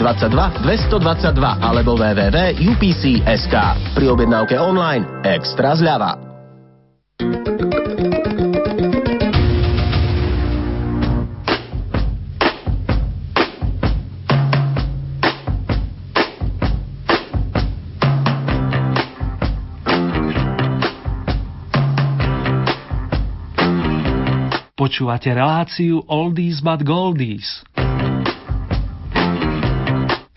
22 222 alebo www.upc.sk. Pri objednávke online Extra zľava. Počúvate reláciu Oldies but Goldies.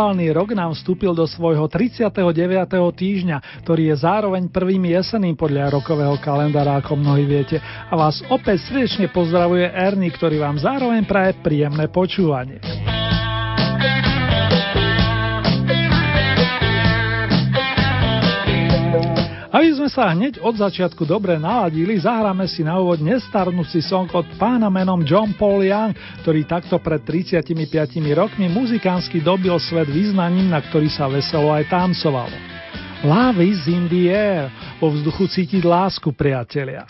Aktuálny rok nám vstúpil do svojho 39. týždňa, ktorý je zároveň prvým jeseným podľa rokového kalendára, ako mnohí viete. A vás opäť srdečne pozdravuje Ernie, ktorý vám zároveň praje príjemné počúvanie. Aby sme sa hneď od začiatku dobre naladili, zahráme si na úvod nestarnúci song od pána menom John Paul Young, ktorý takto pred 35 rokmi muzikánsky dobil svet význaním, na ktorý sa veselo aj tancovalo. Love is in the air, vo vzduchu cítiť lásku, priatelia.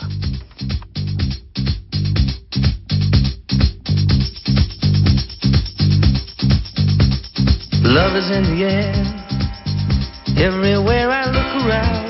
Love is in the air, everywhere I look around.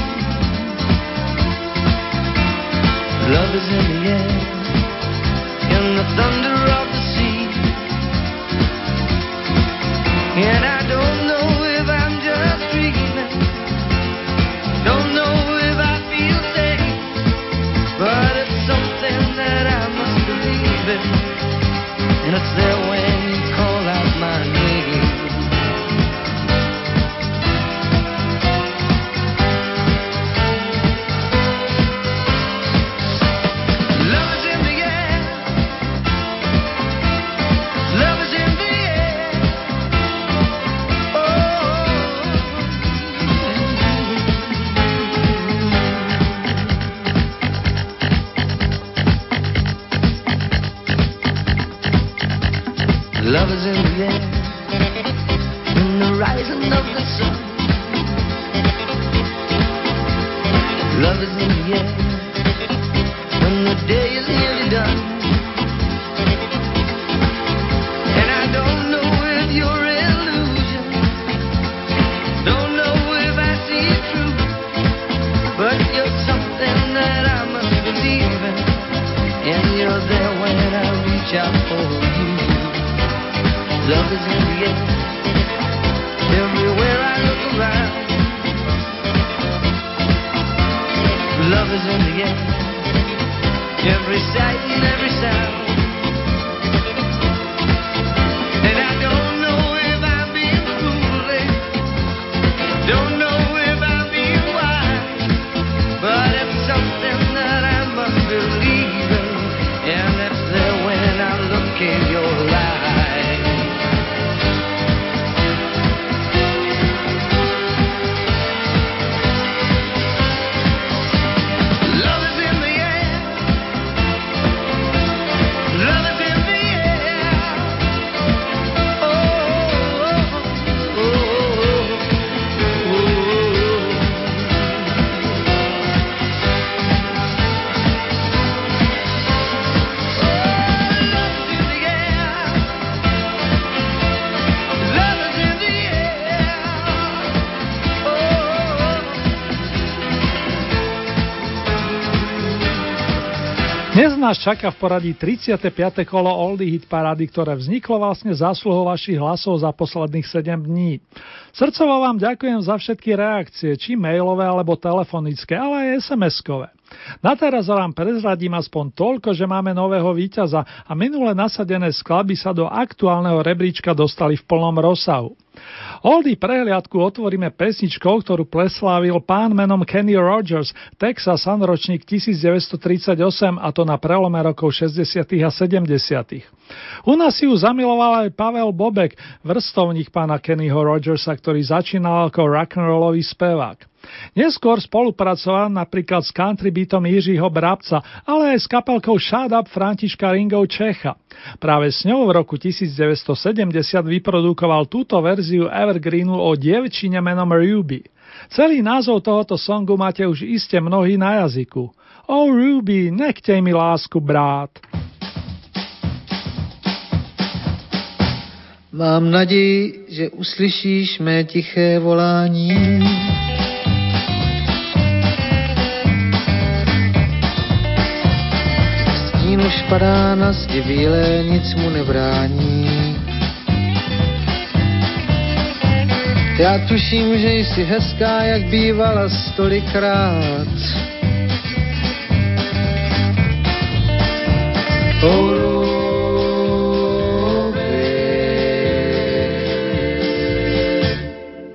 Love is in the air, in the thunder of the sea. And I don't know nás čaká v poradí 35. kolo Oldie Hit Parady, ktoré vzniklo vlastne zásluhou vašich hlasov za posledných 7 dní. Srdcovo vám ďakujem za všetky reakcie, či mailové alebo telefonické, ale aj SMS-kové. Na teraz vám prezradím aspoň toľko, že máme nového víťaza a minule nasadené skladby sa do aktuálneho rebríčka dostali v plnom rozsahu. Oldy prehliadku otvoríme pesničkou, ktorú preslávil pán menom Kenny Rogers, Texasan ročník 1938 a to na prelome rokov 60. a 70. U nás si ju zamiloval aj Pavel Bobek, vrstovník pána Kennyho Rogersa, ktorý začínal ako rock'n'rollový spevák. Neskôr spolupracoval napríklad s country beatom Jiřího Brabca, ale aj s kapelkou Shut Up Františka Ringov Čecha. Práve s ňou v roku 1970 vyprodukoval túto verziu Evergreenu o dievčine menom Ruby. Celý názov tohoto songu máte už iste mnohí na jazyku. Oh Ruby, nechtej mi lásku brát. Mám naději, že uslyšíš mé tiché volání padá na zdi bílé, nic mu nebrání. Já tuším, že jsi hezká, jak bývala stolikrát. Oh,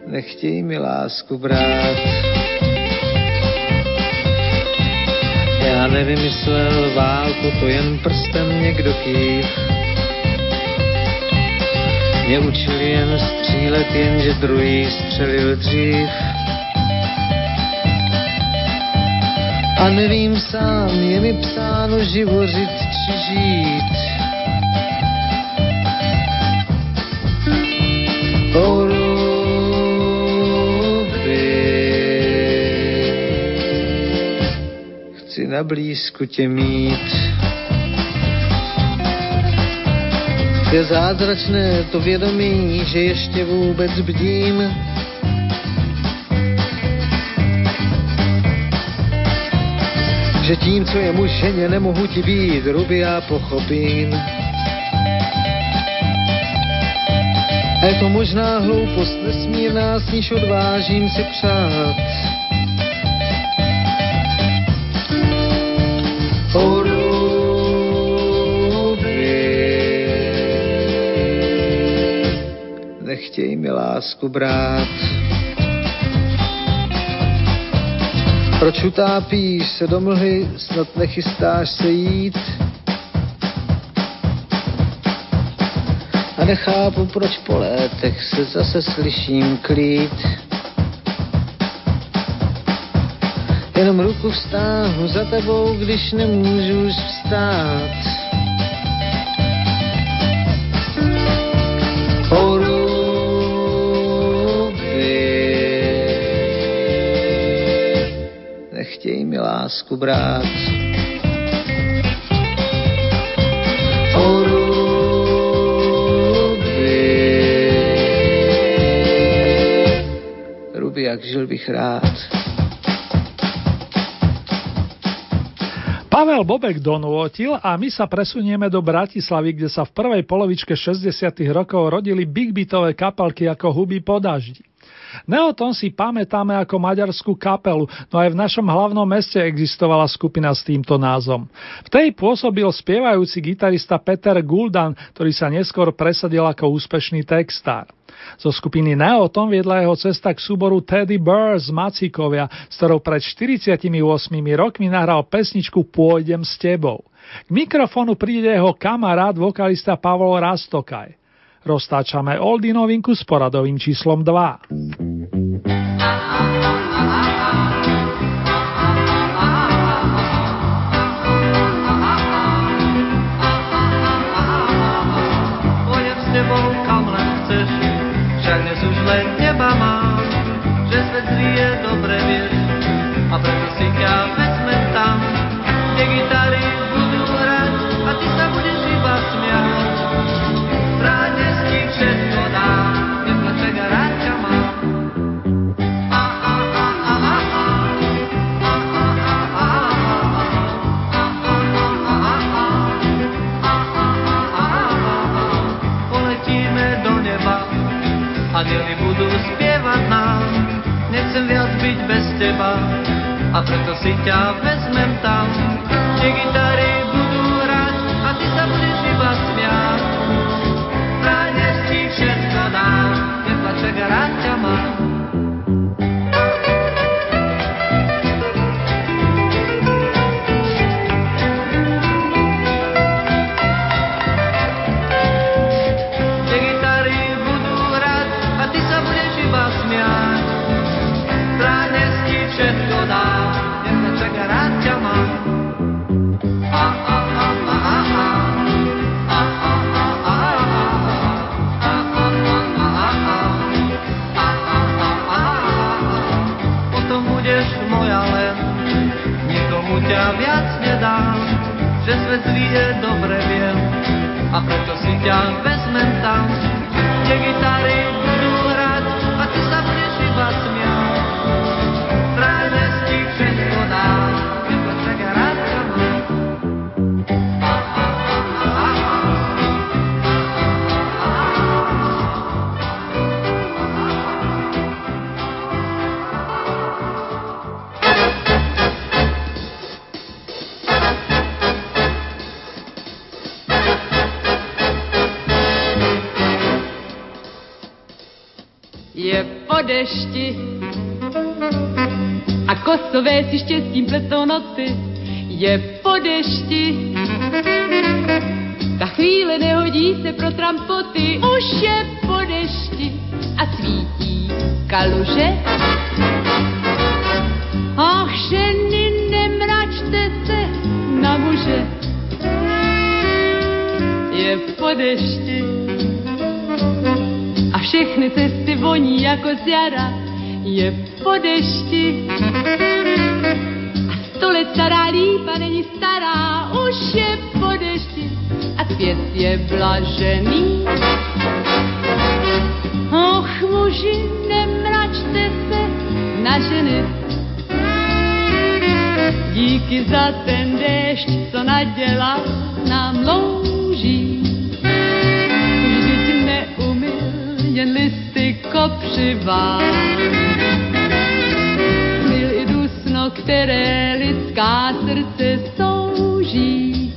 nechtěj mi lásku brát. Já nevymyslel válku, to jen prstem někdo kýv. Mě učil jen střílet, jenže druhý střelil dřív. A nevím sám, je mi psáno živořit či žít. Oh, na blízku tě mít. Je zázračné to vědomí, že ještě vůbec bdím. Že tím, co je muž ženě, nemohu ti být, ruby já pochopím. A je to možná hloupost nesmírná, s níž odvážím si přát nechtěj mi lásku brát. Proč utápíš se do mlhy, snad nechystáš se jít? A nechápu, proč po létech se zase slyším klít. Jenom ruku vstáhnu za tebou, když nemůžu už vstát. Lásku brát. Ruby, jak žil bych rád. Pavel Bobek donútil a my sa presunieme do Bratislavy, kde sa v prvej polovičke 60. rokov rodili big bitové kapalky ako huby po daždi. Neoton si pamätáme ako maďarskú kapelu, no aj v našom hlavnom meste existovala skupina s týmto názvom. V tej pôsobil spievajúci gitarista Peter Guldan, ktorý sa neskôr presadil ako úspešný textár. Zo skupiny Neoton viedla jeho cesta k súboru Teddy Burr z Macíkovia, s ktorou pred 48 rokmi nahral pesničku Pôjdem s tebou. K mikrofónu príde jeho kamarát, vokalista Pavol Rastokaj. Roztáčame Oldy novinku s poradovým číslom 2. Anjeli budú spievať nám. Nechcem viac byť bez teba, a preto si ťa vezmem tam, kde gitary budú hrať a ty sa budeš iba smiať. Práne ti všetko dám, neplač, ak rád ťa mám. Si štěstím pletou noty, je po dešti. Ta chvíle nehodí se pro trampoty, už je po dešti a svítí kaluže. Ach, ženy, nemračte se na muže, je po dešti. A všechny cesty voní jako z jara, je po dešti let stará lípa není stará, už je po dešti a svět je blažený. Och, muži, nemračte se na ženy. Díky za ten déšť, co nadělal nám louží. Vždyť neumil jen listy kopřivá které lidská srdce souží.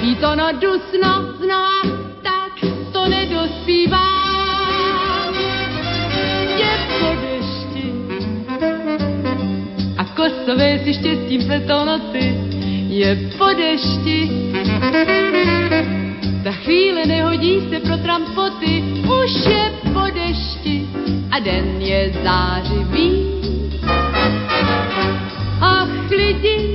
Ví to na dusno znova, tak to nedospívá. Je po dešti a kosové si štěstím pletou noty. Je po dešti ta chvíle nehodí se pro trampoty, už je po dešti a den je zářivý. Neskažte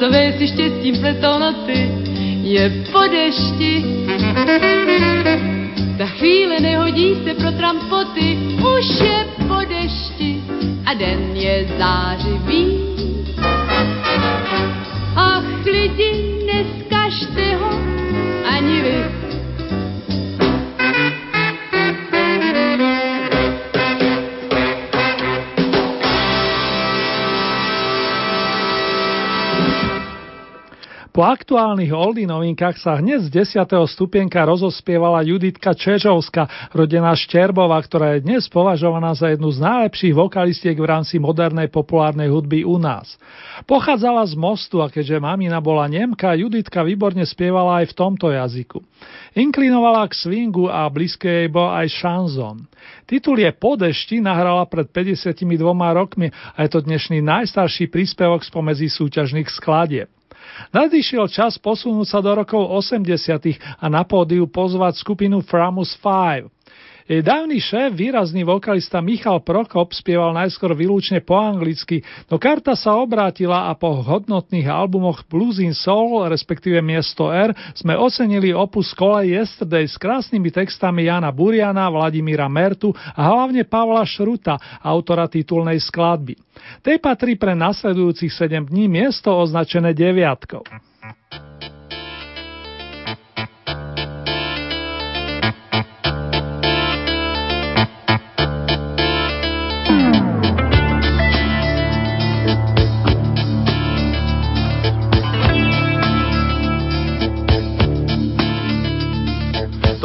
své si štěstím pletou noty, je po dešti. Ta chvíle nehodí se pro trampoty, už je po dešti a den je zářivý. Ach lidi, neskažte ho Po aktuálnych oldy novinkách sa hneď z 10. stupienka rozospievala Juditka Čežovska, rodená Šterbova, ktorá je dnes považovaná za jednu z najlepších vokalistiek v rámci modernej populárnej hudby u nás. Pochádzala z Mostu a keďže mamina bola Nemka, Juditka výborne spievala aj v tomto jazyku. Inklinovala k swingu a blízke jej bol aj šanzon. Titul je Po dešti, nahrala pred 52 rokmi a je to dnešný najstarší príspevok spomedzi súťažných skladieb. Nadišiel čas posunúť sa do rokov 80. a na pódiu pozvať skupinu Framus 5. Jej dávny šéf, výrazný vokalista Michal Prokop spieval najskôr vylúčne po anglicky, no karta sa obrátila a po hodnotných albumoch Blues in Soul, respektíve Miesto R, sme ocenili opus Kole Yesterday s krásnymi textami Jana Buriana, Vladimíra Mertu a hlavne Pavla Šruta, autora titulnej skladby. Tej patrí pre nasledujúcich 7 dní miesto označené deviatkou.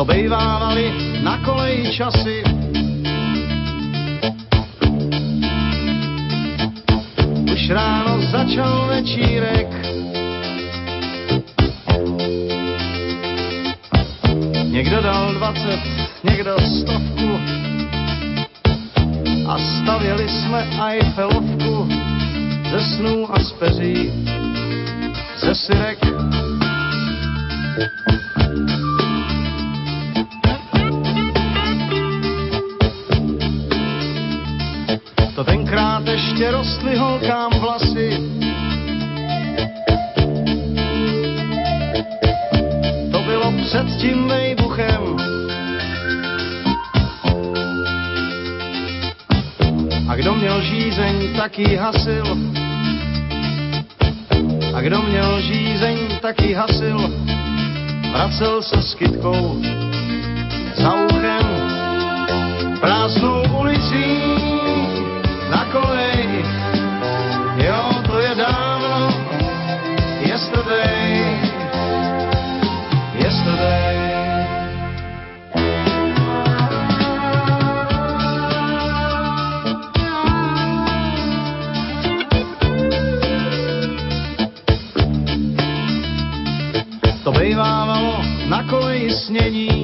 To bejvávali na koleji časy. Už ráno začal večírek. Někdo dal 20, někdo stovku a stavěli jsme Eiffelovku ze snů a z peří, ze syrek To tenkrát ještě rostly holkám vlasy. To bylo před tím vejbuchem. A kdo měl žízeň, tak ji hasil. A kdo měl žízeň, tak ji hasil. Vracel se s kytkou za uchem prázdnou koleji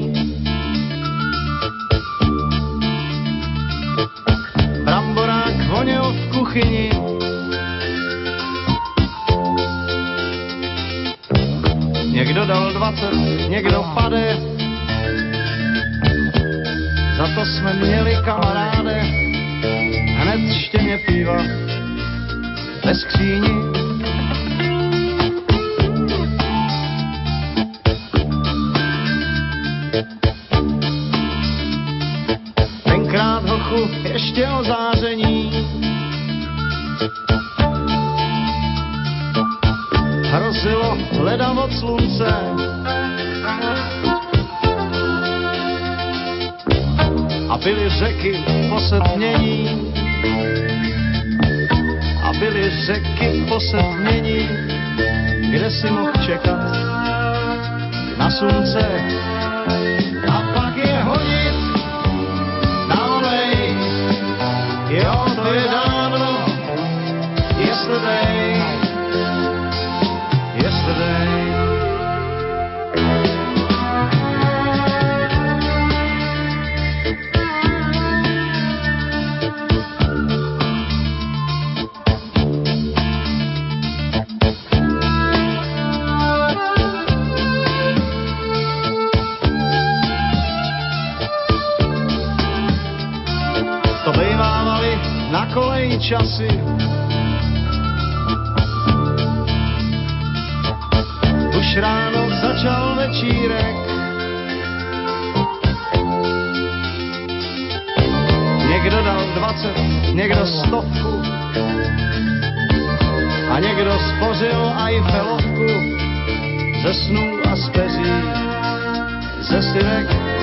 ze syrek.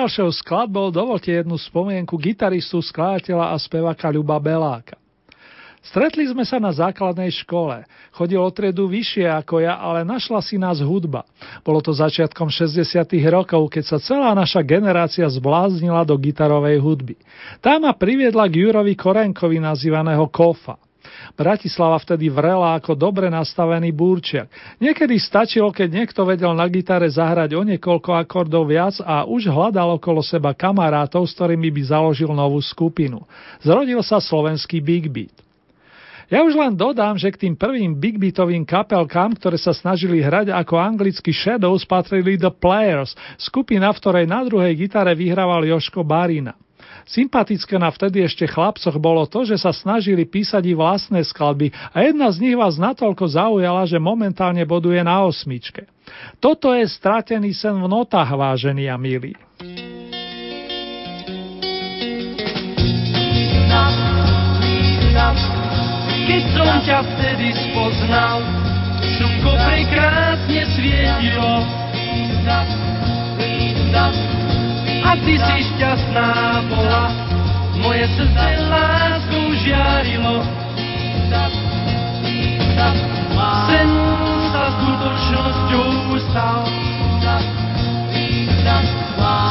Ďalšou skladbou dovolte jednu spomienku gitaristu, skladateľa a spevaka Ľuba Beláka. Stretli sme sa na základnej škole. Chodil o triedu vyššie ako ja, ale našla si nás hudba. Bolo to začiatkom 60. rokov, keď sa celá naša generácia zbláznila do gitarovej hudby. Tá ma priviedla k Jurovi Korenkovi nazývaného Kofa. Bratislava vtedy vrela ako dobre nastavený búrčiak. Niekedy stačilo, keď niekto vedel na gitare zahrať o niekoľko akordov viac a už hľadal okolo seba kamarátov, s ktorými by založil novú skupinu. Zrodil sa slovenský Big Beat. Ja už len dodám, že k tým prvým big beatovým kapelkám, ktoré sa snažili hrať ako anglický Shadows, patrili The Players, skupina, v ktorej na druhej gitare vyhrával Joško Barina. Sympatické na vtedy ešte chlapcoch bolo to, že sa snažili písať i vlastné skladby a jedna z nich vás natoľko zaujala, že momentálne boduje na osmičke. Toto je stratený sen v notách, vážení a milí. Keď som ťa vtedy spoznal, slnko prekrásne svietilo a ty si šťastná bola. Moje srdce láskou žiarilo. Sen sa skutočnosťou stal.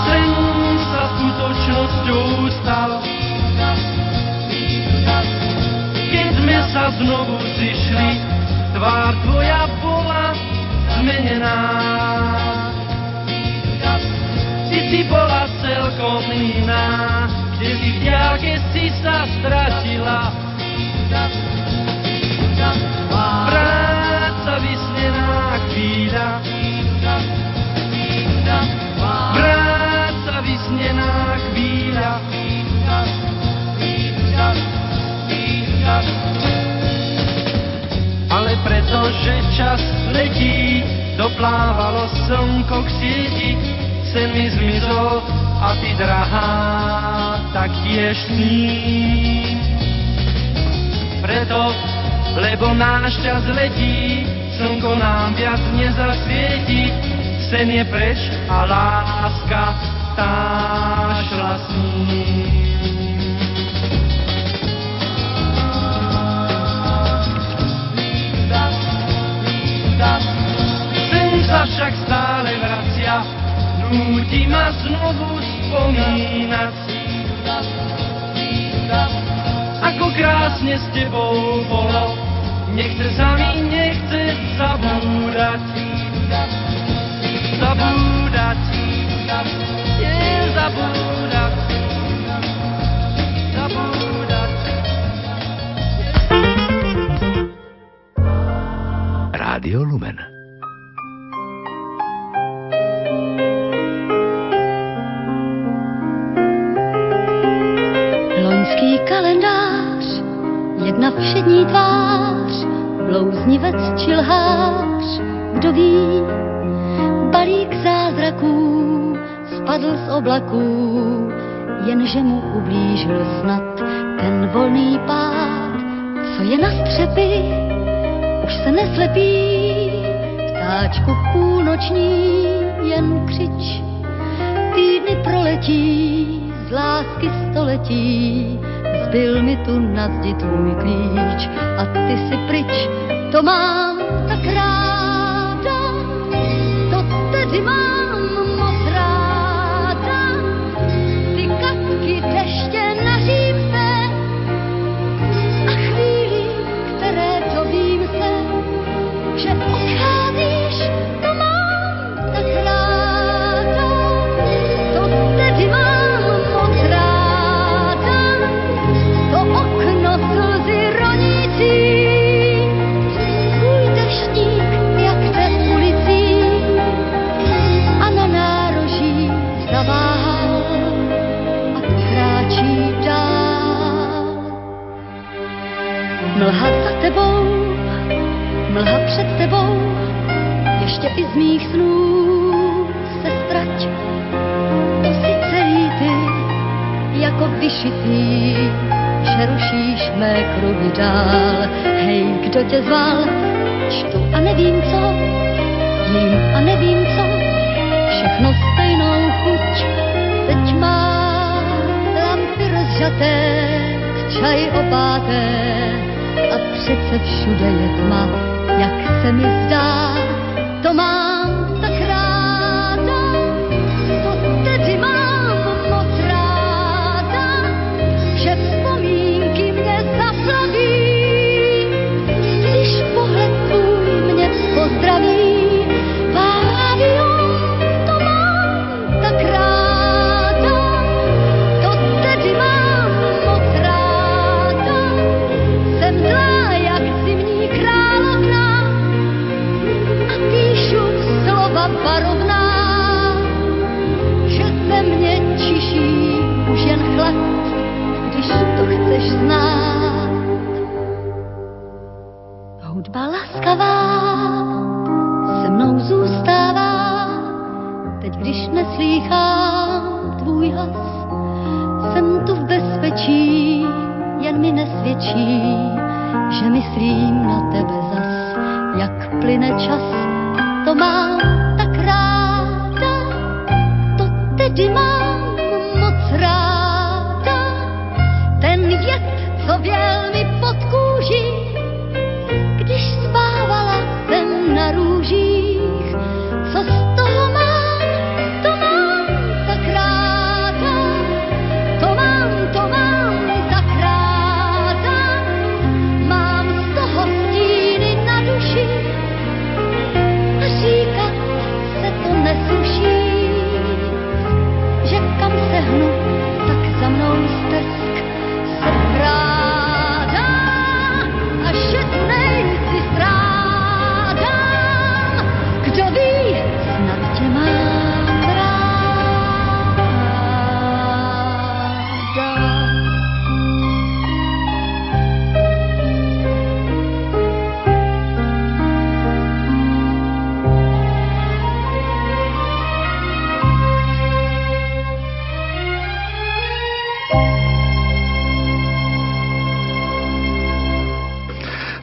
Sen sa skutočnosťou stal. Keď sme sa znovu zišli, tvár tvoja bola zmenená si bola celkom iná, kde si v diálke si sa stratila. Práca vysnená chvíľa, práca vysnená chvíľa. Ale pretože čas letí, doplávalo slnko k sieti, sen mi zmizol a ty drahá tak tiež ní. Preto, lebo náš čas letí, slnko nám viac nezasvieti, sen je preč a láska tá šla s ním. Sen sa však stále vracia, núti ma znovu spomínať. Ako krásne s tebou bolo, nechce sa mi, nechce zabúdať. Zabúdať, nie zabúdať. Zabúdať. Rádio Lumen. Všední tvář, blouznivec či lhář, kdo ví, balík zázraků spadl z oblaků, jenže mu ublížil snad ten volný pád, co je na střepy, už se neslepí, ptáčku půlnoční jen křič, týdny proletí, z lásky století, zbyl mi tu na zdi tvůj klíč a ty si pryč, to mám tak ráda, za tebou, mlha před tebou, ještě i z mých snů se strať. To si celý ty, jako vyšitý, že rušíš mé kruhy dál. Hej, kdo tě zval, čtu a nevím co, jím a nevím co, všechno stejnou chuť Teď má lampy rozžaté čaj opáté a přece všude je tma, jak se mi zdá. To mám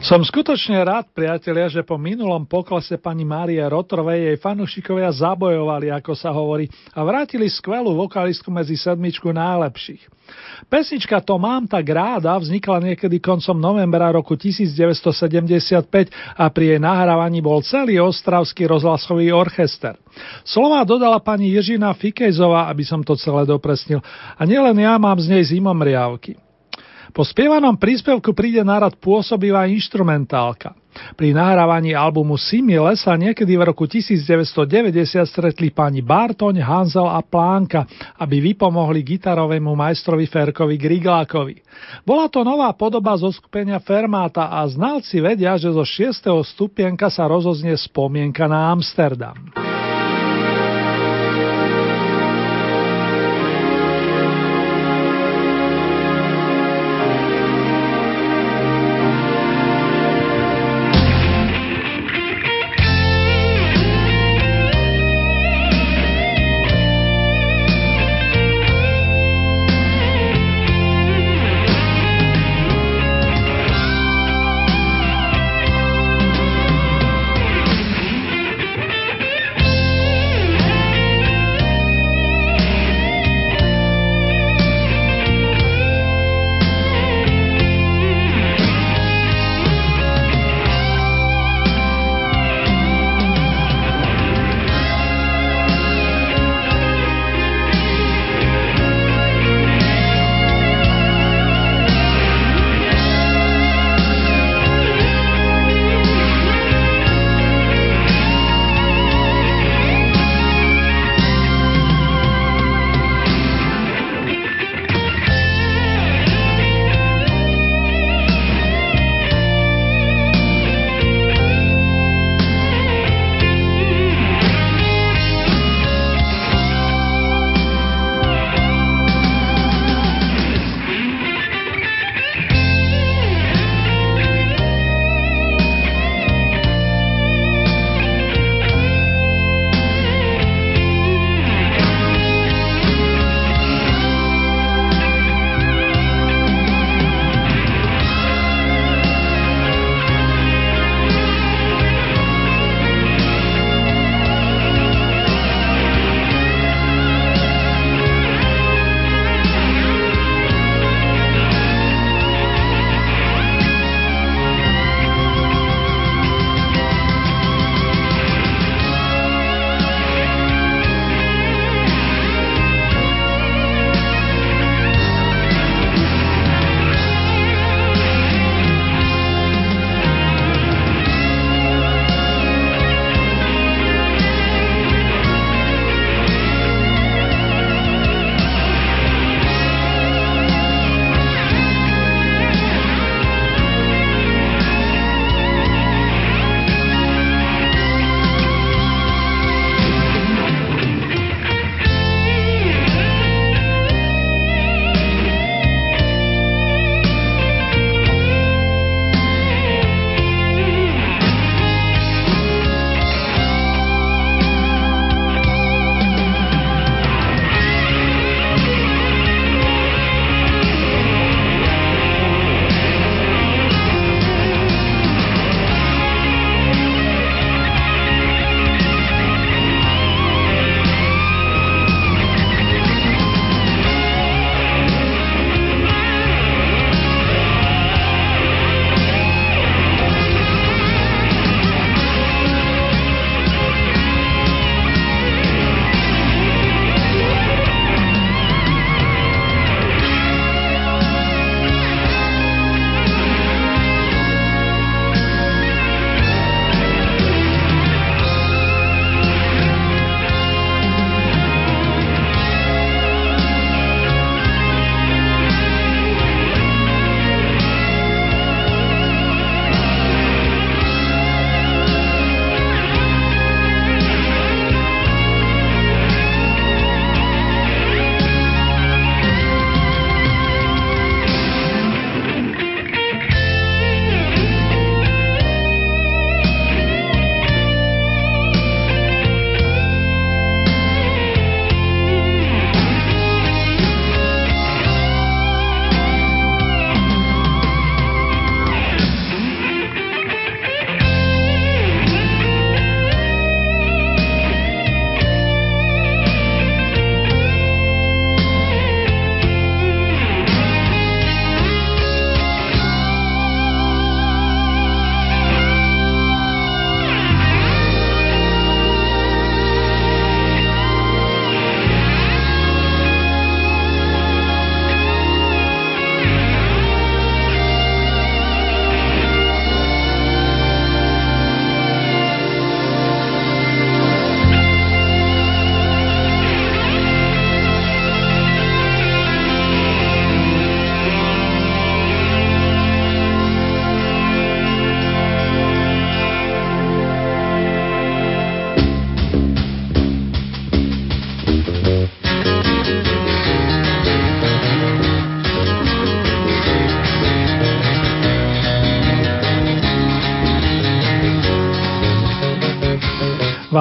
Som skutočne rád, priatelia, že po minulom poklese pani Márie Rotrovej jej fanúšikovia zabojovali, ako sa hovorí, a vrátili skvelú vokalistku medzi sedmičku najlepších. Pesnička To mám tak ráda vznikla niekedy koncom novembra roku 1975 a pri jej nahrávaní bol celý ostravský rozhlasový orchester. Slova dodala pani Ježina Fikejzová, aby som to celé dopresnil. A nielen ja mám z nej zimomriavky. Po spievanom príspevku príde na rad pôsobivá instrumentálka. Pri nahrávaní albumu Simile sa niekedy v roku 1990 stretli pani Bartoň, Hanzel a Plánka, aby vypomohli gitarovému majstrovi Ferkovi Griglákovi. Bola to nová podoba zo skupenia Fermáta a znalci vedia, že zo 6. stupienka sa rozoznie spomienka na Amsterdam.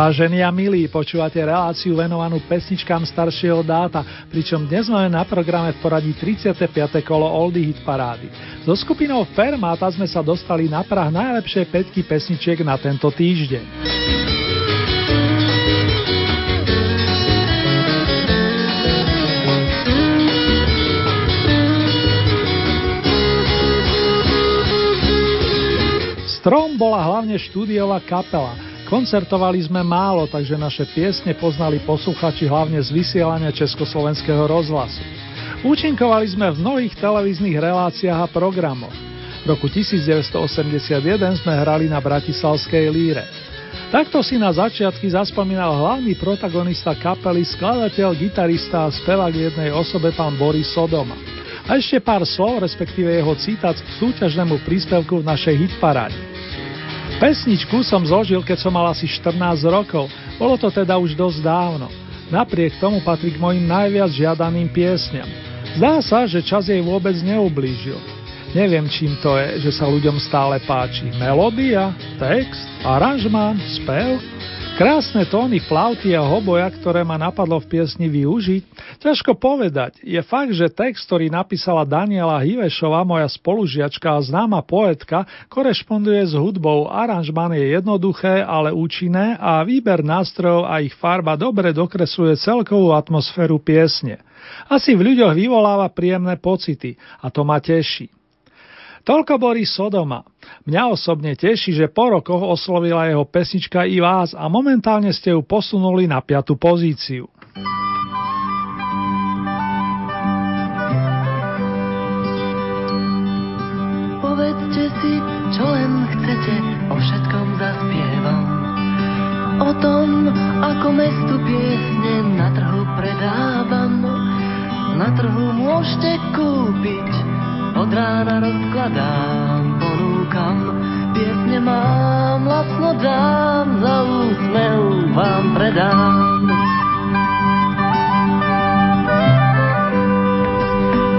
Vážení a milí, počúvate reláciu venovanú pesničkám staršieho dáta, pričom dnes máme na programe v poradí 35. kolo Oldy Hit Parády. So skupinou Fermata sme sa dostali na prah najlepšej peťky pesničiek na tento týždeň. Strom bola hlavne štúdiová kapela, Koncertovali sme málo, takže naše piesne poznali posluchači hlavne z vysielania Československého rozhlasu. Účinkovali sme v mnohých televíznych reláciách a programoch. V roku 1981 sme hrali na Bratislavskej líre. Takto si na začiatky zaspomínal hlavný protagonista kapely, skladateľ, gitarista a spevák jednej osobe pán Boris Sodoma. A ešte pár slov, respektíve jeho citát k súťažnému príspevku v našej hitparáde. Pesničku som zložil, keď som mal asi 14 rokov, bolo to teda už dosť dávno. Napriek tomu patrí k mojim najviac žiadaným piesňam. Zdá sa, že čas jej vôbec neublížil. Neviem, čím to je, že sa ľuďom stále páči. Melódia, text, aranžmán, spev Krásne tóny flauty a hoboja, ktoré ma napadlo v piesni využiť, ťažko povedať. Je fakt, že text, ktorý napísala Daniela Hivešová, moja spolužiačka a známa poetka, korešponduje s hudbou. Aranžman je jednoduché, ale účinné a výber nástrojov a ich farba dobre dokresuje celkovú atmosféru piesne. Asi v ľuďoch vyvoláva príjemné pocity a to ma teší. Toľko Boris Sodoma. Mňa osobne teší, že po rokoch oslovila jeho pesnička i vás a momentálne ste ju posunuli na piatu pozíciu. Povedzte si, čo len chcete, o všetkom zaspievam. O tom, ako mestu piesne na trhu predávam. Na trhu môžete kúpiť od rána rozkladám, ponúkam, piesne mám, lacno dám, za úsmev vám predám.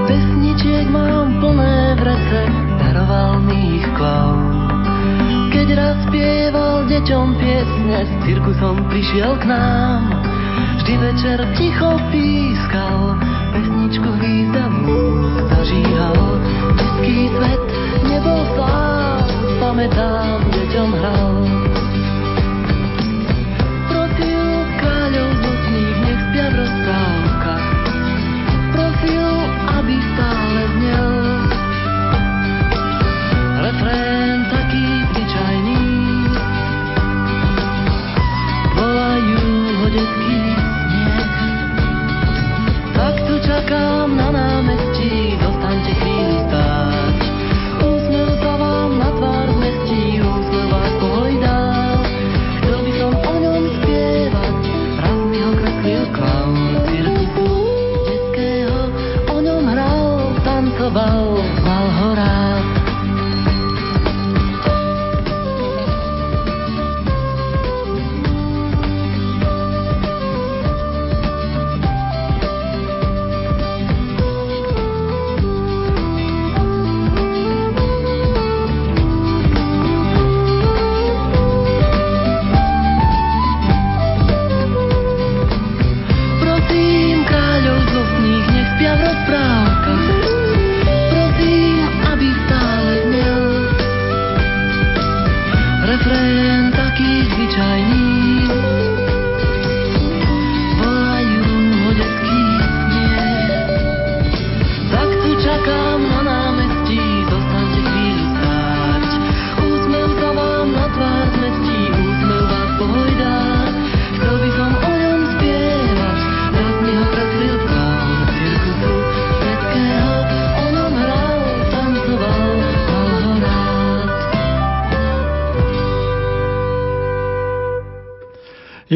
Pesničiek mám plné vrece, daroval mi ich klav. Keď raz spieval deťom piesne, s cirkusom prišiel k nám. Vždy večer ticho pískal, pesničku významnú zažíhal. Český svet nebol sám, pamätám, deťom hral.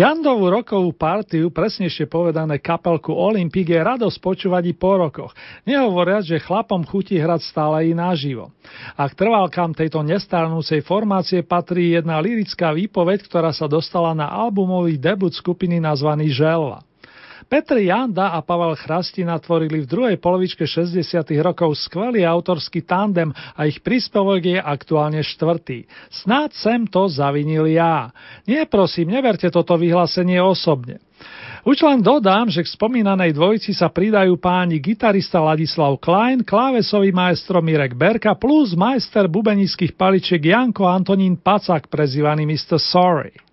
Jandovú rokovú partiu, presnejšie povedané kapelku Olympic, je radosť počúvať i po rokoch. Nehovoriac, že chlapom chutí hrať stále i naživo. A k trvalkám tejto nestarnúcej formácie patrí jedna lirická výpoveď, ktorá sa dostala na albumový debut skupiny nazvaný Žella. Petr Janda a Pavel Chrastina tvorili v druhej polovičke 60. rokov skvelý autorský tandem a ich príspevok je aktuálne štvrtý. Snáď sem to zavinil ja. Nie prosím, neverte toto vyhlásenie osobne. Už len dodám, že k spomínanej dvojici sa pridajú páni gitarista Ladislav Klein, klávesový maestro Mirek Berka plus majster bubenických paličiek Janko Antonín Pacak, prezývaný Mr. Sorry.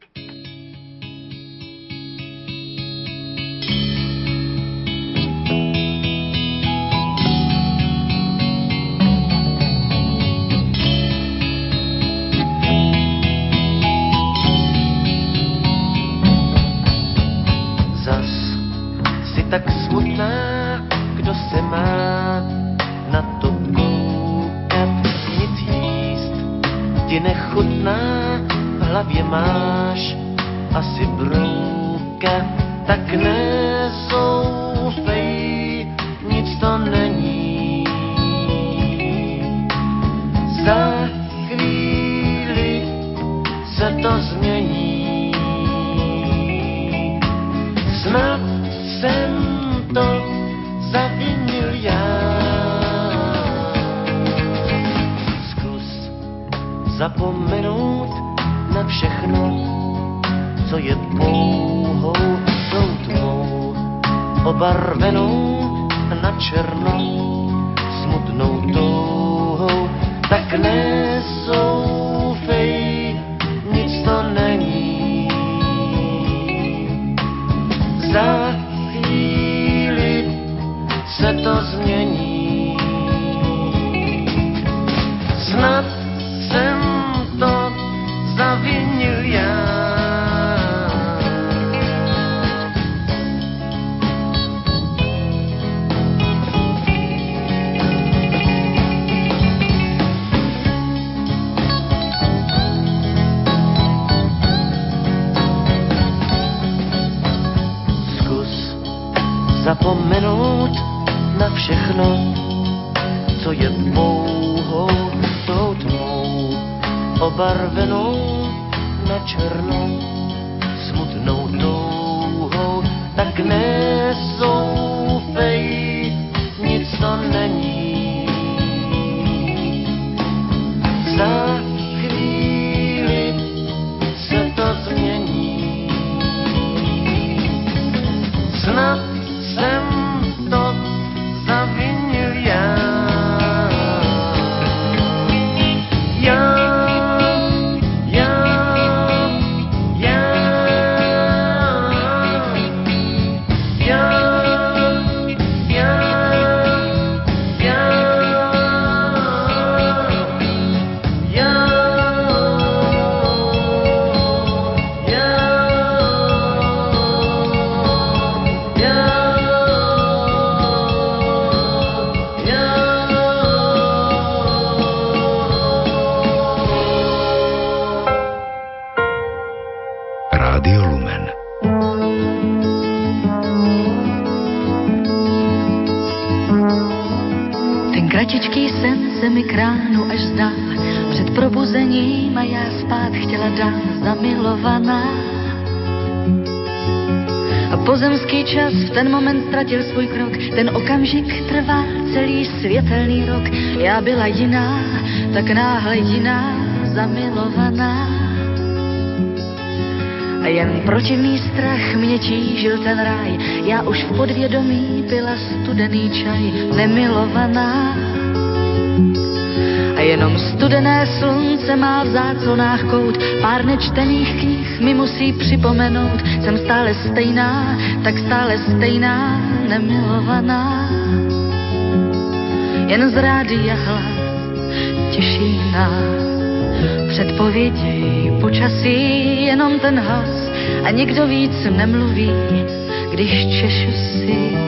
Ten moment ztratil svůj krok, ten okamžik trvá celý světelný rok. Já byla jiná, tak náhle jiná, zamilovaná. A jen protivný strach mě tížil ten ráj, já už v podvědomí byla studený čaj, nemilovaná. A jenom studené slunce má v záconách kout, pár nečtených knih mi musí připomenout, jsem stále stejná, tak stále stejná, nemilovaná. Jen z rádia hlas těší nás, předpovědi počasí, jenom ten hlas a nikdo víc nemluví, když češu si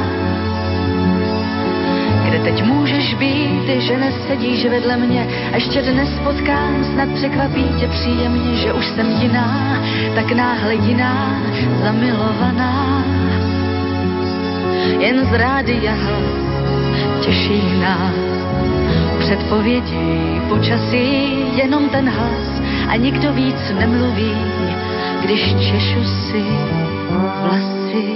teď můžeš být, že nesedíš vedle mě a ještě dnes potkám, snad překvapí tě příjemně, že už jsem jiná, tak náhle jiná, zamilovaná. Jen z rádia těší nás předpovědi počasí, jenom ten hlas a nikdo víc nemluví, když češu si vlasy.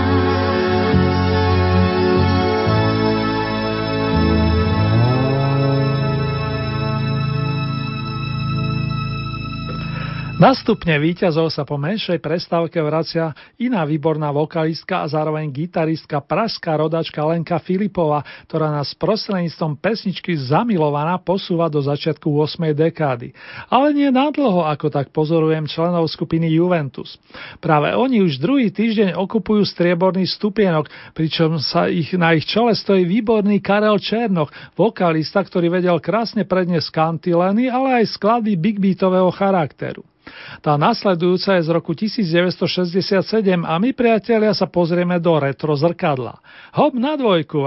Nastupne víťazov sa po menšej prestávke vracia iná výborná vokalistka a zároveň gitaristka pražská rodačka Lenka Filipova, ktorá nás prostredníctvom pesničky Zamilovaná posúva do začiatku 8. dekády. Ale nie nadlho, ako tak pozorujem členov skupiny Juventus. Práve oni už druhý týždeň okupujú strieborný stupienok, pričom sa ich, na ich čele stojí výborný Karel Černoch, vokalista, ktorý vedel krásne predniesť kantileny, ale aj skladby big beatového charakteru. Tá nasledujúca je z roku 1967 a my priatelia sa pozrieme do retro zrkadla. Hop na dvojku,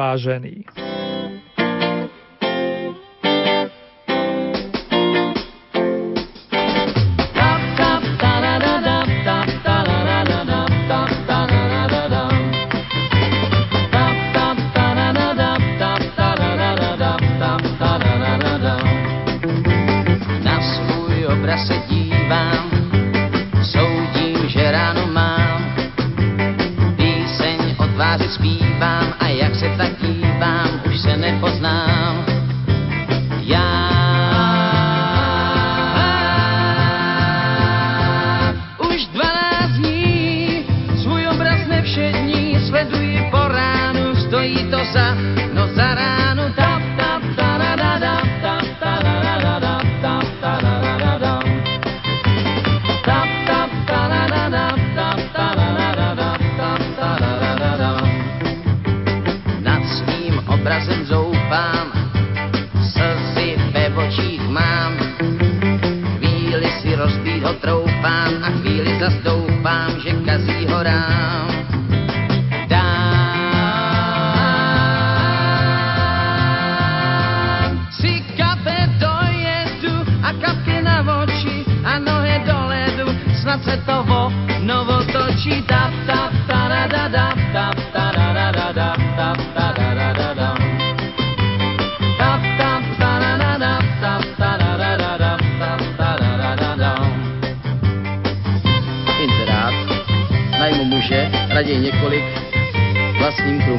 sám a chvíli zas doufám, že kazí ho rám.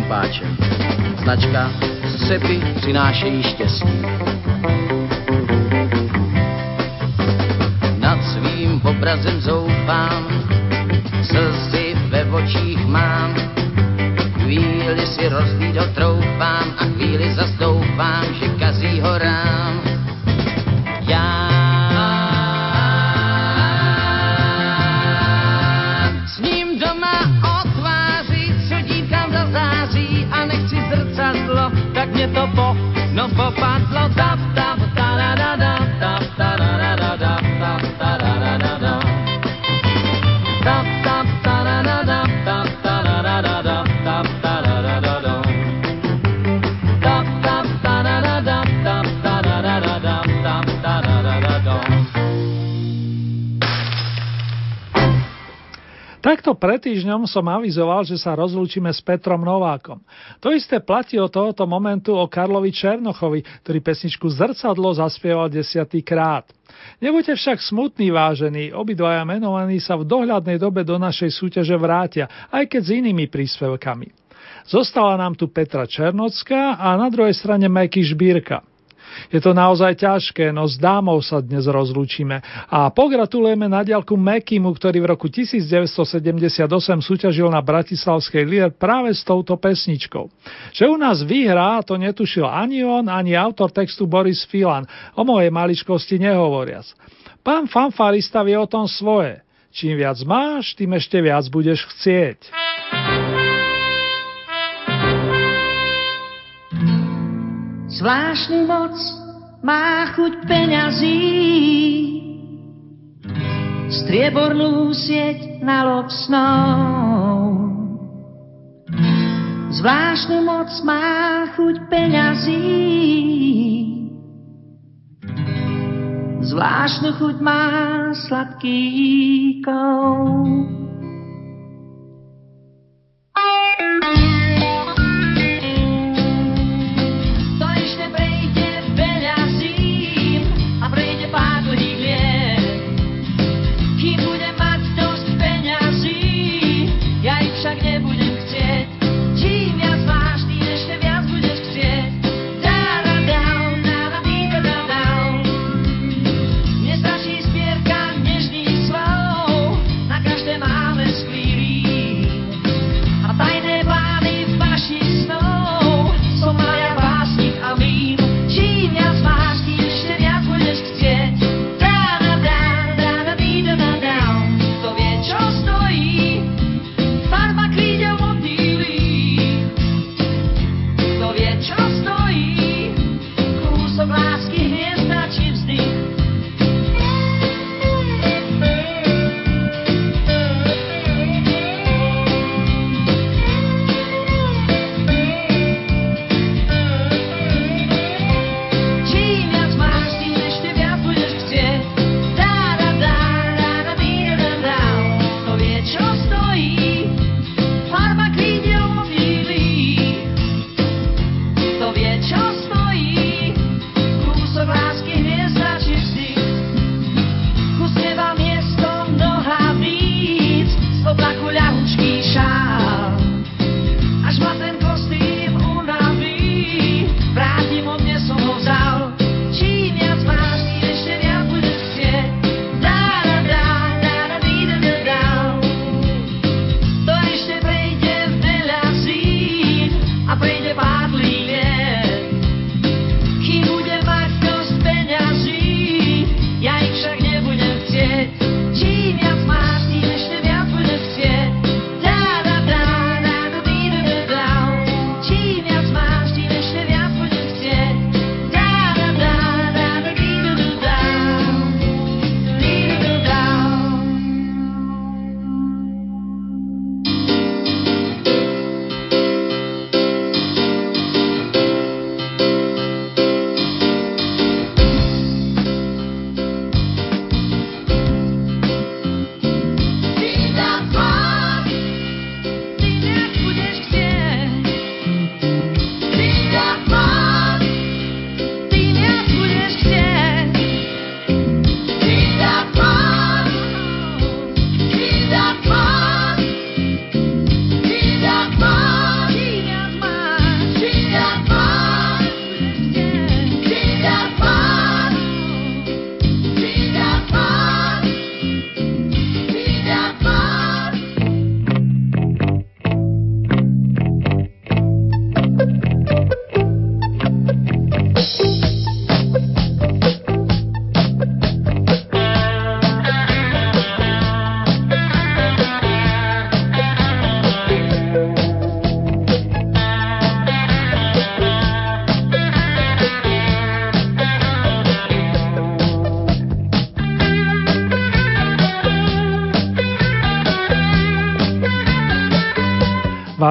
Vážený. přinášejí štěstí. Nad svým obrazem zoufám, slzy ve očích mám, chvíli si rozvído troufám a chvíli zastoupám, že kazí horám. Já no popadlo tap Takto pred týždňom som avizoval, že sa rozlúčime s Petrom Novákom. To isté platí od tohoto momentu o Karlovi Černochovi, ktorý pesničku Zrcadlo zaspieval desiatý krát. Nebuďte však smutní, vážení, obidvaja menovaní sa v dohľadnej dobe do našej súťaže vrátia, aj keď s inými príspevkami. Zostala nám tu Petra Černocká a na druhej strane Majky Žbírka. Je to naozaj ťažké, no s dámou sa dnes rozlúčime. A pogratulujeme na diálku Mekimu, ktorý v roku 1978 súťažil na Bratislavskej Lier práve s touto pesničkou. Že u nás vyhrá, to netušil ani on, ani autor textu Boris Filan, o mojej maličkosti nehovoriac. Pán fanfarista vie o tom svoje. Čím viac máš, tým ešte viac budeš chcieť. Zvláštnu moc má chuť peňazí, striebornú sieť na lob snou. Zvláštnu moc má chuť peňazí, zvláštnu chuť má sladký kout.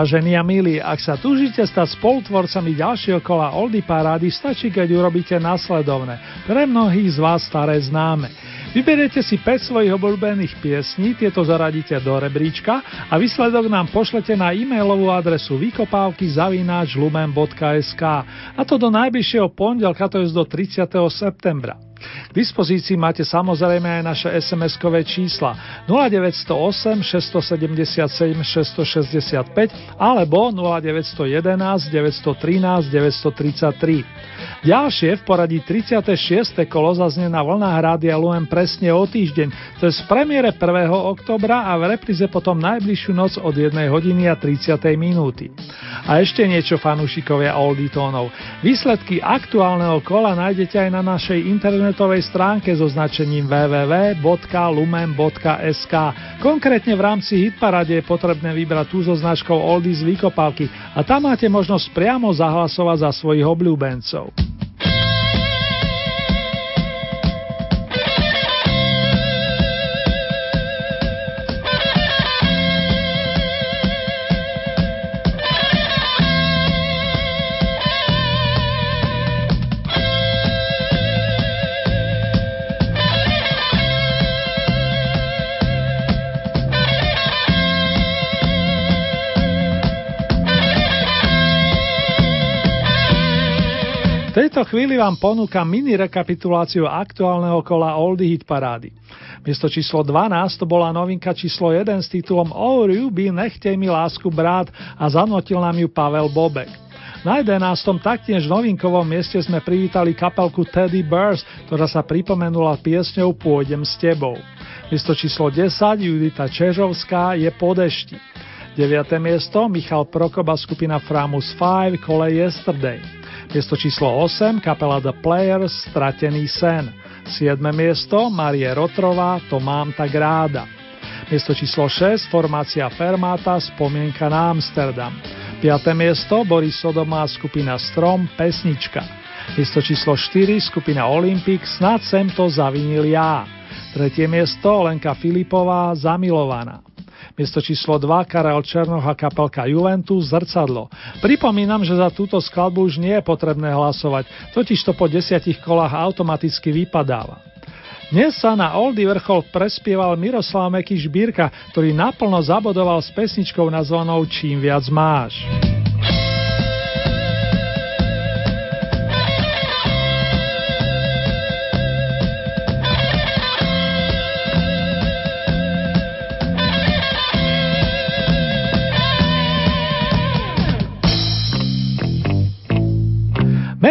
Vážení a milí, ak sa túžite stať spolutvorcami ďalšieho kola Oldy Parády, stačí, keď urobíte následovné. Pre mnohých z vás staré známe. Vyberiete si 5 svojich obľúbených piesní, tieto zaradíte do rebríčka a výsledok nám pošlete na e-mailovú adresu vykopávky zavináč lumen.sk a to do najbližšieho pondelka, to je do 30. septembra. K dispozícii máte samozrejme aj naše SMS-kové čísla 0908 677 665 alebo 0911 913 933. Ďalšie v poradí 36. kolo zaznie na vlnách Rádia Lumen presne o týždeň, to je z premiére 1. oktobra a v repríze potom najbližšiu noc od 1 hodiny a 30. minúty. A ešte niečo fanúšikovia tónov. Výsledky aktuálneho kola nájdete aj na našej internetovej stránke so značením www.lumen.sk. Konkrétne v rámci Hitparade je potrebné vybrať tú so značkou Oldies Vykopálky a tam máte možnosť priamo zahlasovať za svojich obľúbencov. Tejto chvíli vám ponúkam mini rekapituláciu aktuálneho kola Oldie Hit parády. Miesto číslo 12 to bola novinka číslo 1 s titulom Oh Ruby, nechtej mi lásku brát a zanotil nám ju Pavel Bobek. Na 11. taktiež novinkovom mieste sme privítali kapelku Teddy Bears, ktorá sa pripomenula piesňou Pôjdem s tebou. Miesto číslo 10 Judita Čežovská je po dešti. 9. miesto Michal Prokoba skupina Framus 5 Kole Yesterday. Miesto číslo 8, kapela The Players, Stratený sen. 7. miesto, Marie Rotrová, To mám tak ráda. Miesto číslo 6, formácia Fermata, Spomienka na Amsterdam. 5. miesto, Boris Sodomá, skupina Strom, Pesnička. Miesto číslo 4, skupina Olympic, Snad sem to zavinil ja. Tretie miesto, Lenka Filipová, Zamilovaná. Miesto číslo 2 Karel Černoch a kapelka Juventus Zrcadlo. Pripomínam, že za túto skladbu už nie je potrebné hlasovať, totiž to po desiatich kolách automaticky vypadáva. Dnes sa na Oldy vrchol prespieval Miroslav Meky Žbírka, ktorý naplno zabodoval s pesničkou nazvanou Čím viac máš.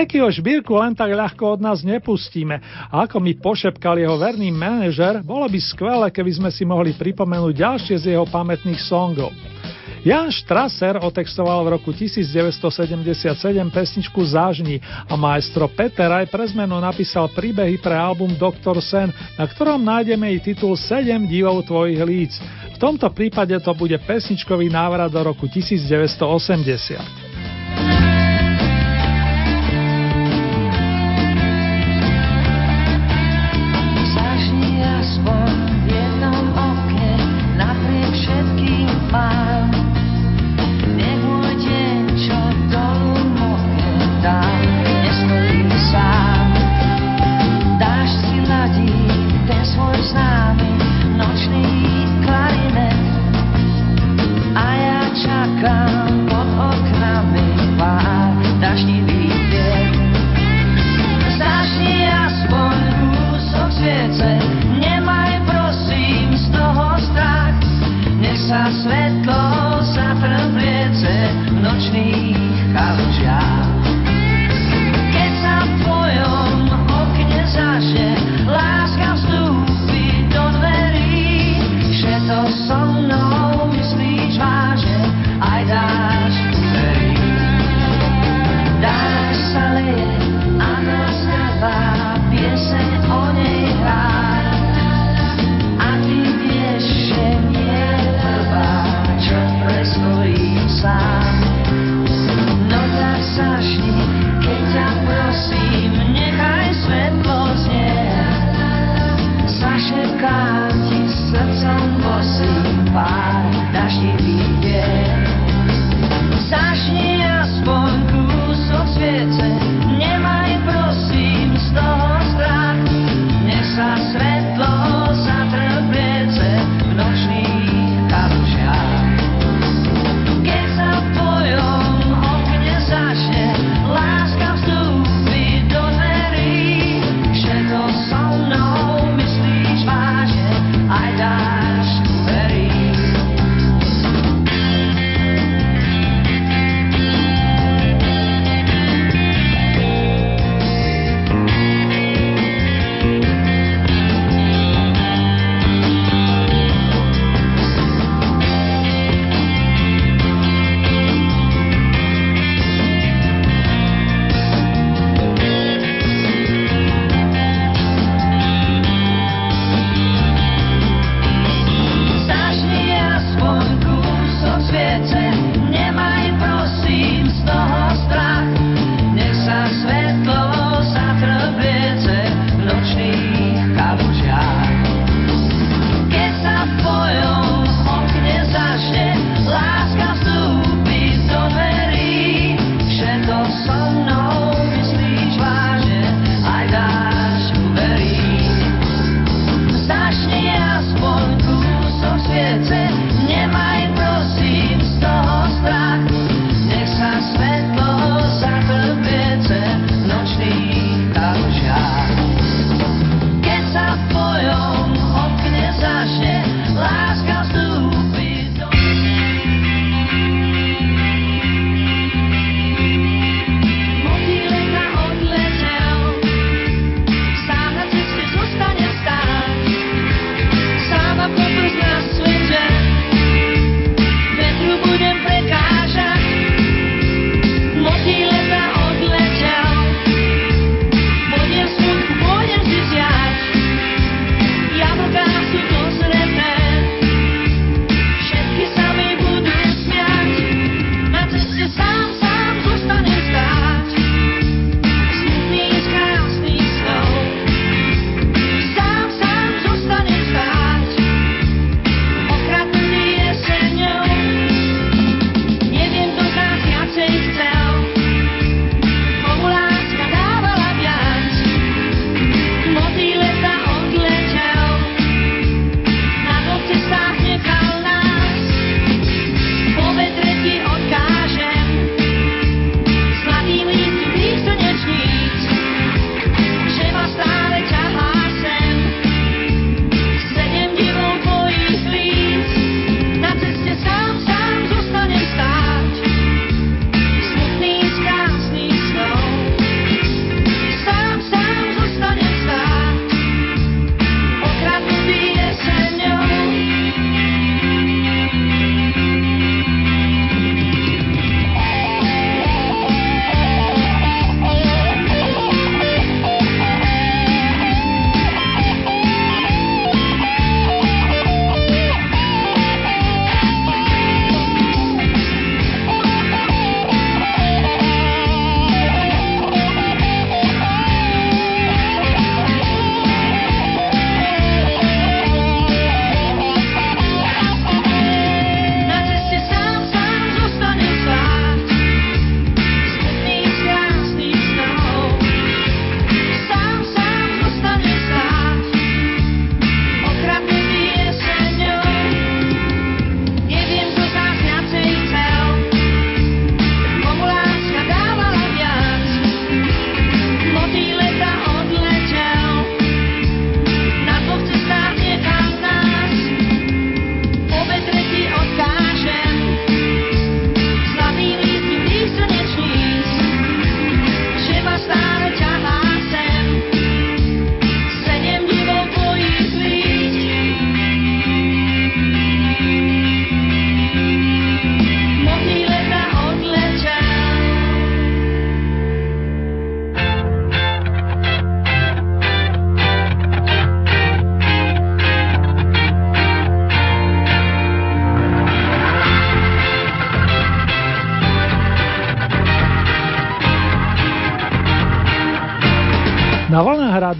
Mekyho šbírku len tak ľahko od nás nepustíme. A ako mi pošepkal jeho verný manažer, bolo by skvelé, keby sme si mohli pripomenúť ďalšie z jeho pamätných songov. Jan Strasser otextoval v roku 1977 pesničku Zážni a maestro Peter aj pre zmenu napísal príbehy pre album Dr. Sen, na ktorom nájdeme i titul 7 divov tvojich líc. V tomto prípade to bude pesničkový návrat do roku 1980.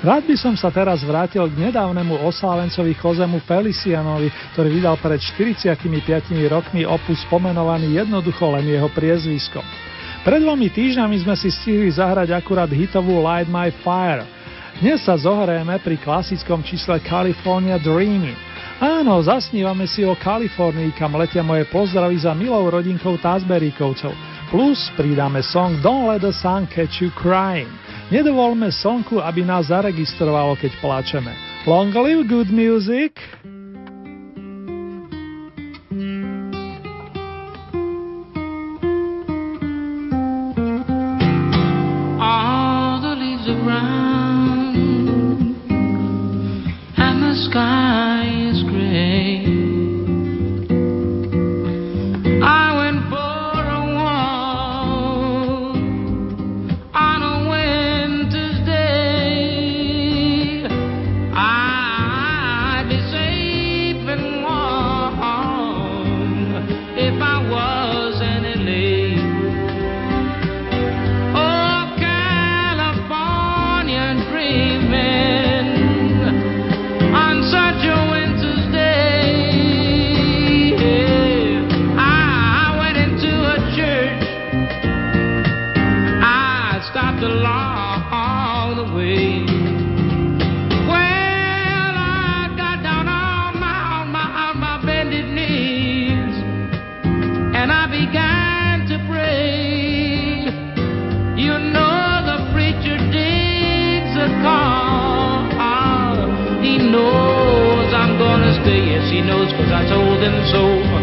Rád by som sa teraz vrátil k nedávnemu oslávencovi Chozemu Felicianovi, ktorý vydal pred 45 rokmi opus pomenovaný jednoducho len jeho priezviskom. Pred dvomi týždňami sme si stihli zahrať akurát hitovú Light My Fire. Dnes sa zohrieme pri klasickom čísle California Dreaming. Áno, zasnívame si o Kalifornii, kam letia moje pozdravy za milou rodinkou Tazberíkovcov. Plus pridáme song Don't Let the Sun Catch You Crying. Nedovolme slnku, aby nás zaregistrovalo, keď plačeme. Long live good music! cause I told them so.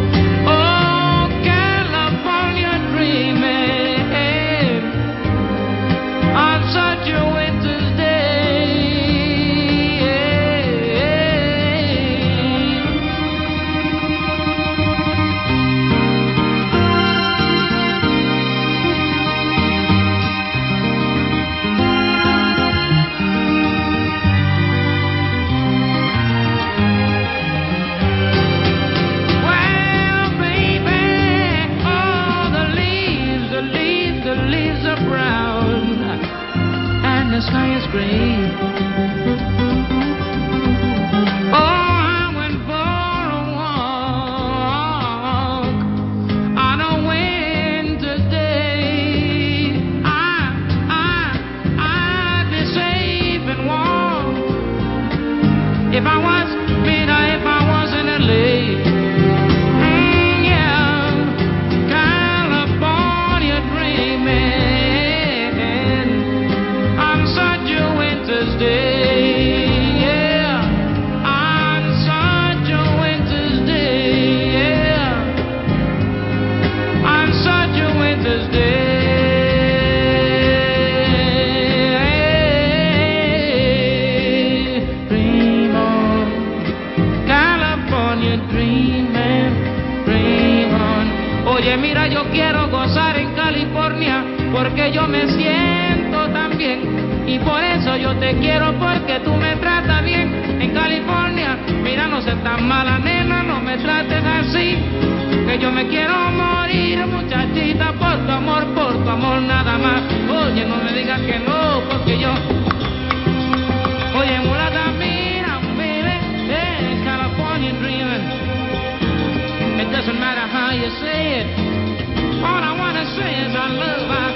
All I want to say is I love, I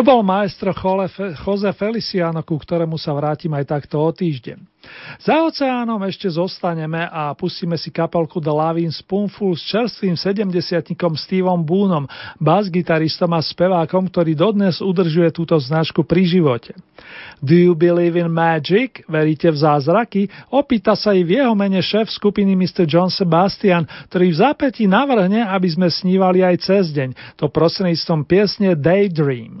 To bol maestro Jose Feliciano, ku ktorému sa vrátim aj takto o týždeň. Za oceánom ešte zostaneme a pustíme si kapelku The Lavin Spoonful s čerstvým sedemdesiatnikom Steveom Boonom, bas-gitaristom a spevákom, ktorý dodnes udržuje túto značku pri živote. Do you believe in magic? Veríte v zázraky? Opýta sa i v jeho mene šéf skupiny Mr. John Sebastian, ktorý v zápätí navrhne, aby sme snívali aj cez deň, to prostredníctvom piesne Daydream.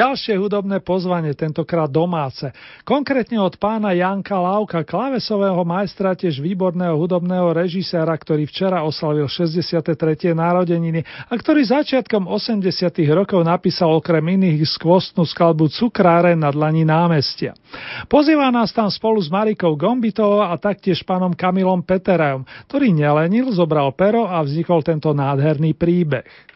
Ďalšie hudobné pozvanie, tentokrát domáce. Konkrétne od pána Janka Lauka, klavesového majstra, tiež výborného hudobného režiséra, ktorý včera oslavil 63. narodeniny a ktorý začiatkom 80. rokov napísal okrem iných skvostnú skladbu Cukráre na dlani námestia. Pozýva nás tam spolu s Marikou Gombitovou a taktiež pánom Kamilom Peterajom, ktorý nelenil, zobral pero a vznikol tento nádherný príbeh.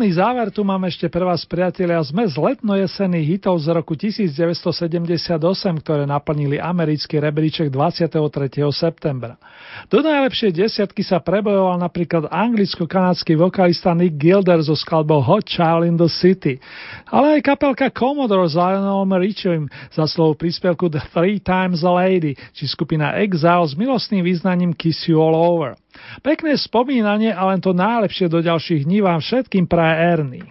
Úplný záver tu mám ešte pre vás, priatelia, sme z letno-jesenných hitov z roku 1978, ktoré naplnili americký rebríček 23. septembra. Do najlepšej desiatky sa prebojoval napríklad anglicko-kanadský vokalista Nick Gilder so skladbou Hot Child in the City, ale aj kapelka Commodore s Lionelom Richiem za slovo príspevku The Three Times a Lady, či skupina Exile s milostným význaním Kiss You All Over. Pekné spomínanie a len to najlepšie do ďalších dní vám všetkým praje Ernie.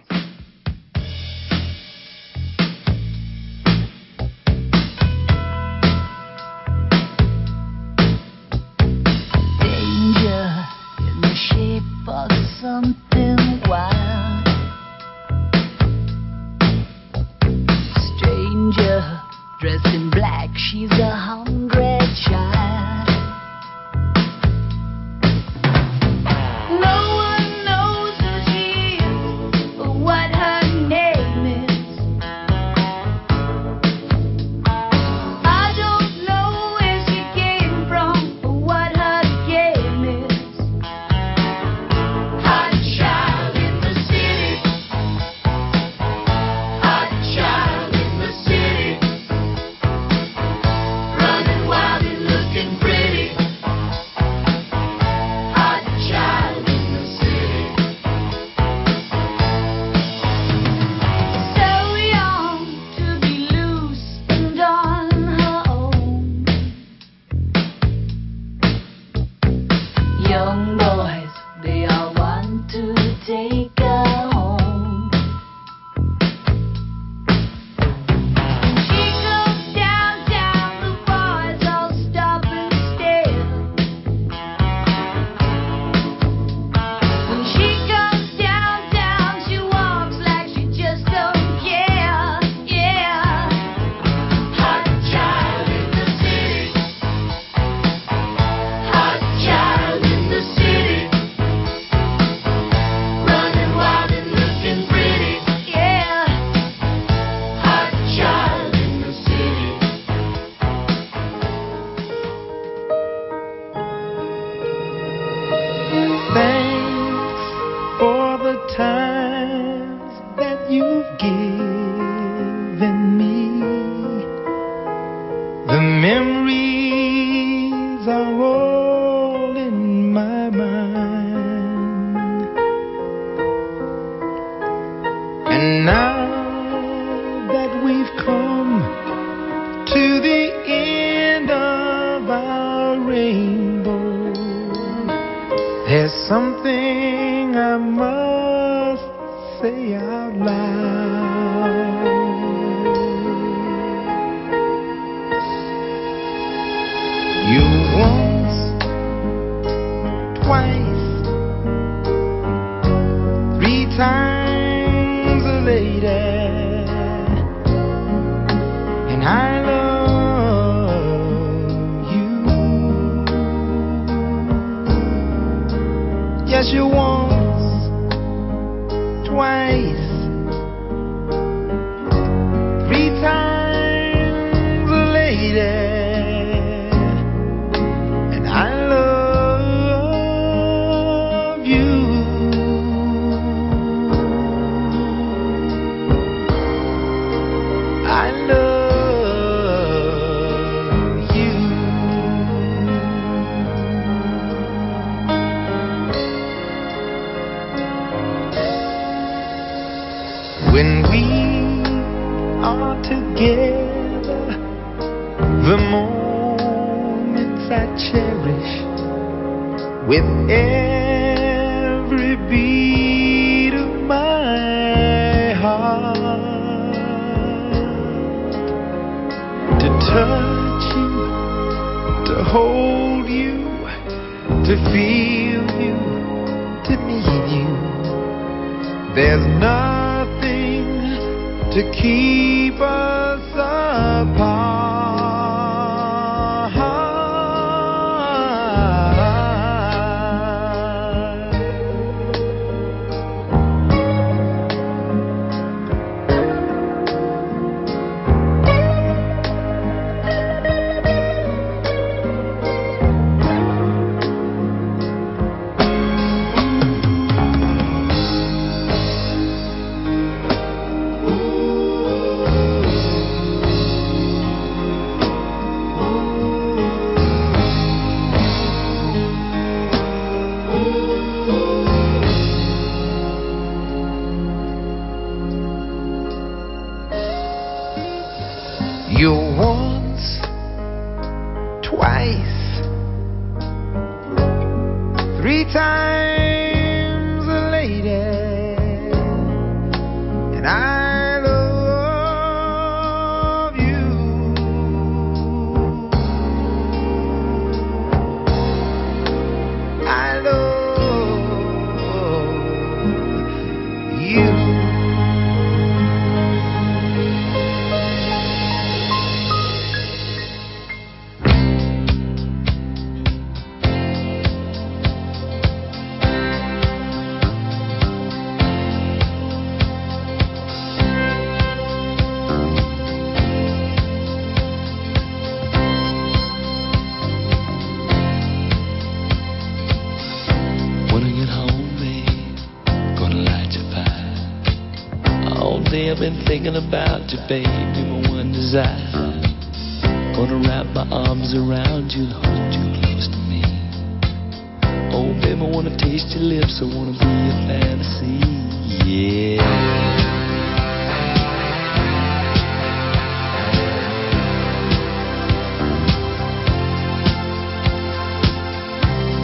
once, twice. every beat of my heart to touch you, to hold you, to feel you, to need you. There's nothing to keep us. Day I've been thinking about you, baby, my one desire. Gonna wrap my arms around you, hold you close to me. Oh, babe, I wanna taste your lips, I wanna be a fantasy, yeah.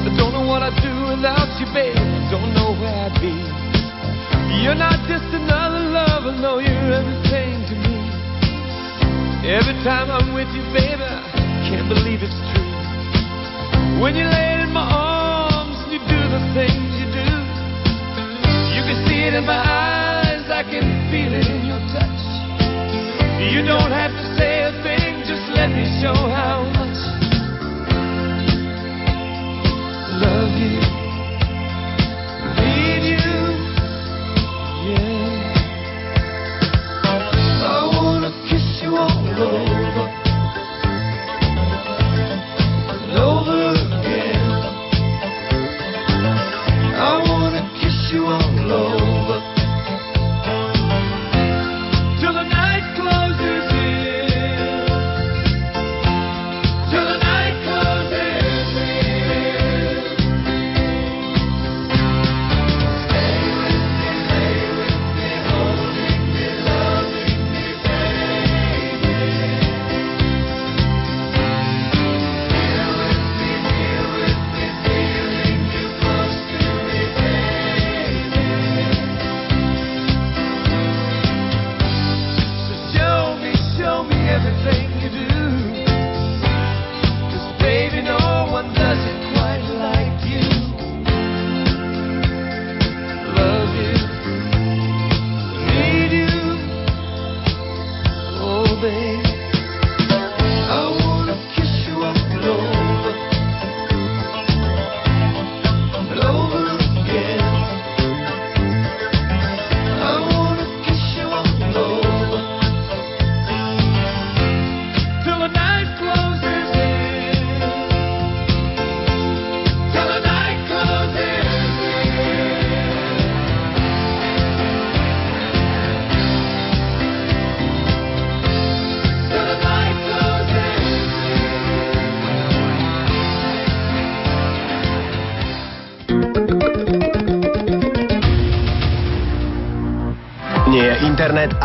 I don't know what I'd do without you, babe. Don't know where I'd be. You're not just I'm with you, baby, can't believe it's true. When you lay in my arms and you do the things you do, you can see it in my eyes, I can feel it in your touch. You don't have to say a thing, just let me show how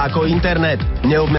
ako internet. Neobme-